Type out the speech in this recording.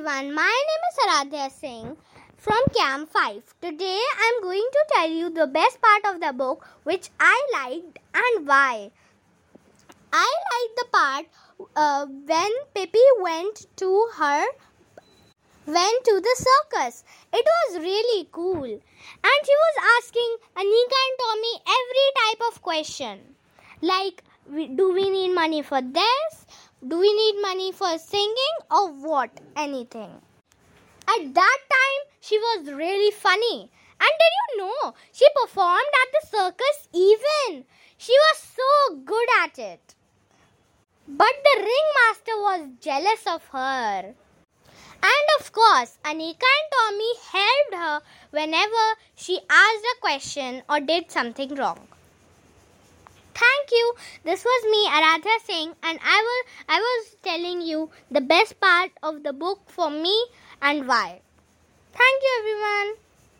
everyone, my name is Aradhya Singh from Camp 5. Today I'm going to tell you the best part of the book which I liked and why. I liked the part uh, when Pippi went to her went to the circus. It was really cool. And she was asking Annika and Tommy every type of question. Like do we need money for this? Do we need money for singing or what? Anything. At that time, she was really funny. And did you know she performed at the circus even? She was so good at it. But the ringmaster was jealous of her. And of course, Annika and Tommy helped her whenever she asked a question or did something wrong. This was me, Aradhya Singh, and I was I was telling you the best part of the book for me and why.